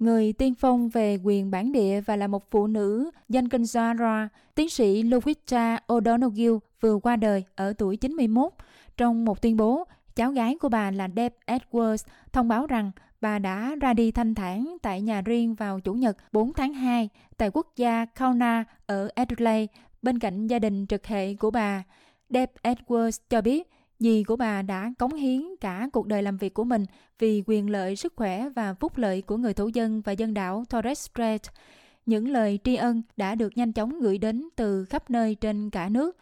người tiên phong về quyền bản địa và là một phụ nữ danh kinh Zara, tiến sĩ Louisa O'Donoghue vừa qua đời ở tuổi 91. Trong một tuyên bố, cháu gái của bà là Deb Edwards thông báo rằng bà đã ra đi thanh thản tại nhà riêng vào Chủ nhật 4 tháng 2 tại quốc gia Kauna ở Adelaide bên cạnh gia đình trực hệ của bà. Deb Edwards cho biết Dì của bà đã cống hiến cả cuộc đời làm việc của mình vì quyền lợi, sức khỏe và phúc lợi của người thổ dân và dân đảo Torres Strait. Những lời tri ân đã được nhanh chóng gửi đến từ khắp nơi trên cả nước.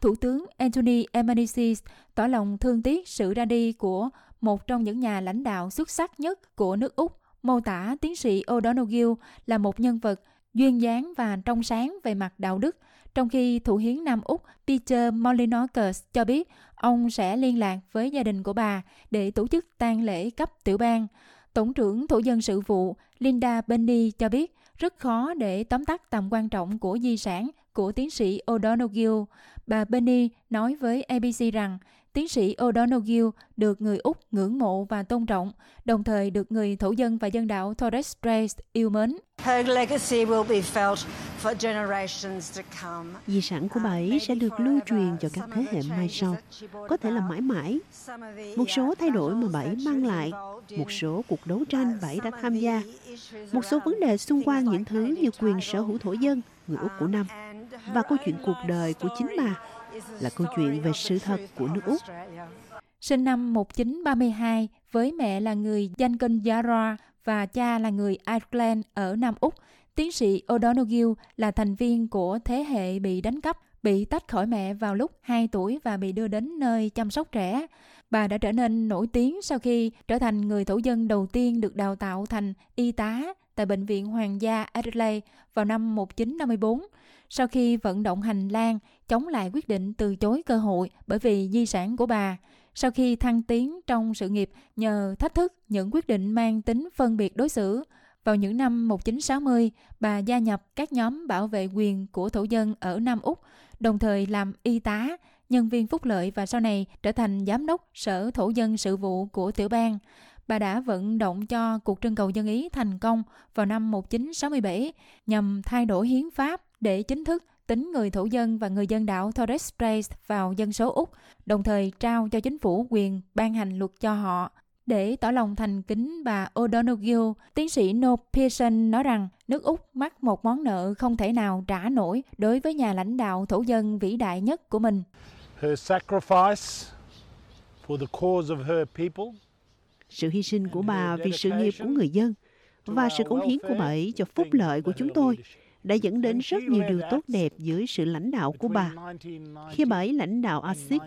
Thủ tướng Anthony Albanese tỏ lòng thương tiếc sự ra đi của một trong những nhà lãnh đạo xuất sắc nhất của nước Úc, mô tả tiến sĩ O'Donoghue là một nhân vật duyên dáng và trong sáng về mặt đạo đức, trong khi Thủ hiến Nam Úc Peter Molyneux cho biết ông sẽ liên lạc với gia đình của bà để tổ chức tang lễ cấp tiểu bang. Tổng trưởng Thủ dân sự vụ Linda Benny cho biết rất khó để tóm tắt tầm quan trọng của di sản của tiến sĩ O'Donoghue. Bà Benny nói với ABC rằng tiến sĩ O'Donoghue được người Úc ngưỡng mộ và tôn trọng, đồng thời được người thổ dân và dân đảo Torres Strait yêu mến. Di sản của bà ấy sẽ được lưu truyền cho các thế hệ mai sau, có thể là mãi mãi. Một số thay đổi mà bà ấy mang lại, một số cuộc đấu tranh bà ấy đã tham gia, một số vấn đề xung quanh những thứ như quyền sở hữu thổ dân, người Úc của năm, và câu chuyện cuộc đời của chính bà là câu chuyện về sự thật của nước Úc. Sinh năm 1932 với mẹ là người danh kênh Yarra và cha là người Ireland ở Nam Úc, tiến sĩ O'Donoghue là thành viên của thế hệ bị đánh cắp, bị tách khỏi mẹ vào lúc 2 tuổi và bị đưa đến nơi chăm sóc trẻ. Bà đã trở nên nổi tiếng sau khi trở thành người thổ dân đầu tiên được đào tạo thành y tá tại Bệnh viện Hoàng gia Adelaide vào năm 1954 sau khi vận động hành lang chống lại quyết định từ chối cơ hội bởi vì di sản của bà. Sau khi thăng tiến trong sự nghiệp nhờ thách thức những quyết định mang tính phân biệt đối xử, vào những năm 1960, bà gia nhập các nhóm bảo vệ quyền của thổ dân ở Nam Úc, đồng thời làm y tá, nhân viên phúc lợi và sau này trở thành giám đốc sở thổ dân sự vụ của tiểu bang bà đã vận động cho cuộc trưng cầu dân Ý thành công vào năm 1967 nhằm thay đổi hiến pháp để chính thức tính người thổ dân và người dân đảo Torres Strait vào dân số Úc, đồng thời trao cho chính phủ quyền ban hành luật cho họ. Để tỏ lòng thành kính bà O'Donoghue, tiến sĩ Noel Pearson nói rằng nước Úc mắc một món nợ không thể nào trả nổi đối với nhà lãnh đạo thổ dân vĩ đại nhất của mình. Her sacrifice for the cause of her people sự hy sinh của bà vì sự nghiệp của người dân và sự cống hiến của bà ấy cho phúc lợi của chúng tôi đã dẫn đến rất nhiều điều tốt đẹp dưới sự lãnh đạo của bà. Khi bà ấy lãnh đạo ASIC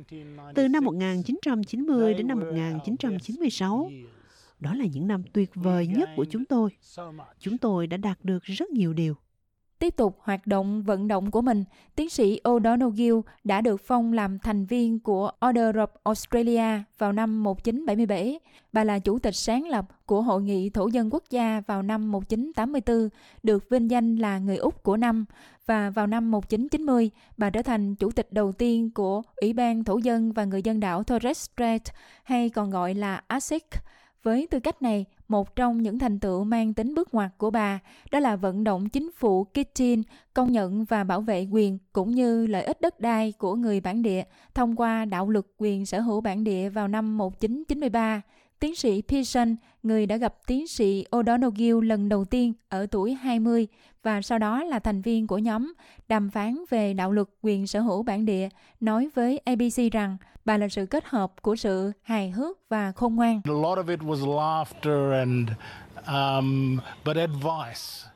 từ năm 1990 đến năm 1996, đó là những năm tuyệt vời nhất của chúng tôi. Chúng tôi đã đạt được rất nhiều điều. Tiếp tục hoạt động vận động của mình, tiến sĩ O'Donoghue đã được phong làm thành viên của Order of Australia vào năm 1977. Bà là chủ tịch sáng lập của Hội nghị Thổ dân Quốc gia vào năm 1984, được vinh danh là người Úc của năm. Và vào năm 1990, bà trở thành chủ tịch đầu tiên của Ủy ban Thổ dân và Người dân đảo Torres Strait, hay còn gọi là ASIC. Với tư cách này, một trong những thành tựu mang tính bước ngoặt của bà đó là vận động chính phủ Kitchin công nhận và bảo vệ quyền cũng như lợi ích đất đai của người bản địa thông qua đạo luật quyền sở hữu bản địa vào năm 1993. Tiến sĩ Pearson, người đã gặp tiến sĩ O'Donoghue lần đầu tiên ở tuổi 20 và sau đó là thành viên của nhóm đàm phán về đạo luật quyền sở hữu bản địa, nói với ABC rằng và là sự kết hợp của sự hài hước và khôn ngoan. A lot of it was laughter and um, but advice.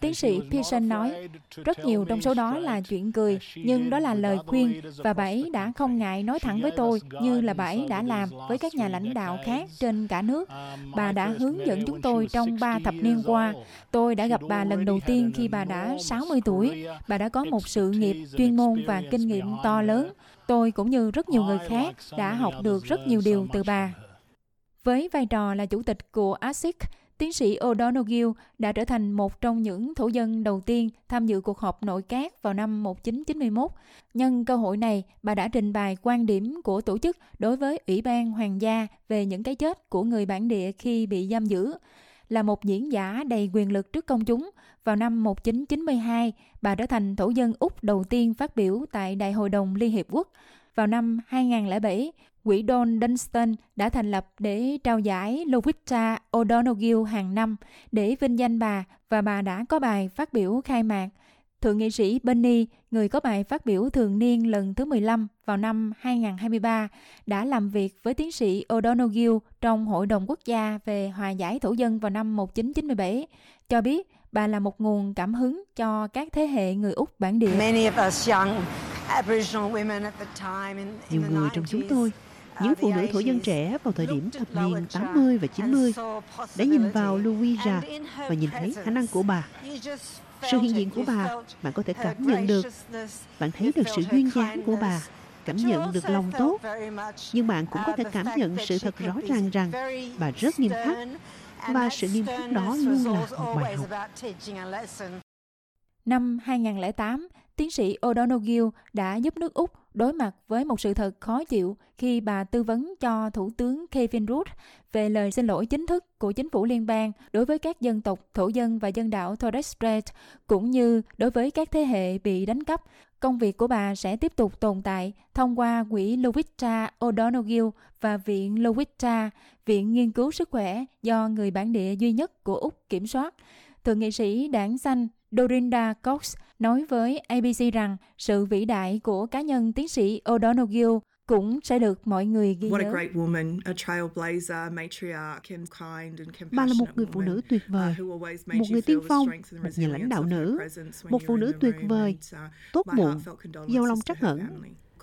Tiến sĩ Pearson nói, rất nhiều trong số đó là chuyện cười, nhưng đó là lời khuyên và bà ấy đã không ngại nói thẳng với tôi như là bà ấy đã làm với các nhà lãnh đạo khác trên cả nước. Bà đã hướng dẫn chúng tôi trong ba thập niên qua. Tôi đã gặp bà lần đầu tiên khi bà đã 60 tuổi. Bà đã có một sự nghiệp chuyên môn và kinh nghiệm to lớn. Tôi cũng như rất nhiều người khác đã học được rất nhiều điều từ bà. Với vai trò là chủ tịch của ASIC, Tiến sĩ O'Donoghue đã trở thành một trong những thổ dân đầu tiên tham dự cuộc họp nội các vào năm 1991. Nhân cơ hội này, bà đã trình bày quan điểm của tổ chức đối với Ủy ban Hoàng gia về những cái chết của người bản địa khi bị giam giữ. là một diễn giả đầy quyền lực trước công chúng. Vào năm 1992, bà trở thành thổ dân Úc đầu tiên phát biểu tại Đại hội đồng Liên Hiệp Quốc. Vào năm 2007, quỹ Don Dunstan đã thành lập để trao giải Lovita O'Donoghue hàng năm để vinh danh bà và bà đã có bài phát biểu khai mạc. Thượng nghị sĩ Benny, người có bài phát biểu thường niên lần thứ 15 vào năm 2023, đã làm việc với tiến sĩ O'Donoghue trong Hội đồng Quốc gia về hòa giải thổ dân vào năm 1997, cho biết bà là một nguồn cảm hứng cho các thế hệ người Úc bản địa. Nhiều người trong chúng tôi những phụ nữ thổ dân trẻ vào thời điểm thập niên 80 và 90 đã nhìn vào Louisa và nhìn thấy khả năng của bà. Sự hiện diện của bà, bạn có thể cảm nhận được. Bạn thấy được sự duyên dáng của bà, cảm nhận được lòng tốt. Nhưng bạn cũng có thể cảm nhận sự thật rõ ràng rằng bà rất nghiêm khắc và sự nghiêm khắc đó luôn là một bài học. Năm 2008, tiến sĩ O'Donoghue đã giúp nước Úc đối mặt với một sự thật khó chịu khi bà tư vấn cho Thủ tướng Kevin Rudd về lời xin lỗi chính thức của chính phủ liên bang đối với các dân tộc thổ dân và dân đảo Torres Strait, cũng như đối với các thế hệ bị đánh cắp. Công việc của bà sẽ tiếp tục tồn tại thông qua quỹ Lovita O'Donoghue và viện Lovita, viện nghiên cứu sức khỏe do người bản địa duy nhất của Úc kiểm soát. Thượng nghị sĩ đảng xanh Dorinda Cox nói với ABC rằng sự vĩ đại của cá nhân tiến sĩ O'Donoghue cũng sẽ được mọi người ghi nhớ. Bà là một người phụ nữ tuyệt uh, vời, một người tiên phong, một nhà lãnh đạo nữ, một phụ nữ tuyệt vời, uh, tốt bụng, giàu lòng trắc ẩn,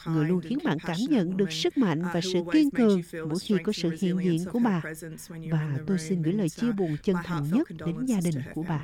người luôn khiến bạn cảm nhận được sức mạnh và sự kiên cường mỗi khi có sự hiện diện của bà. Và tôi xin gửi lời chia buồn chân thành nhất đến gia đình của bà.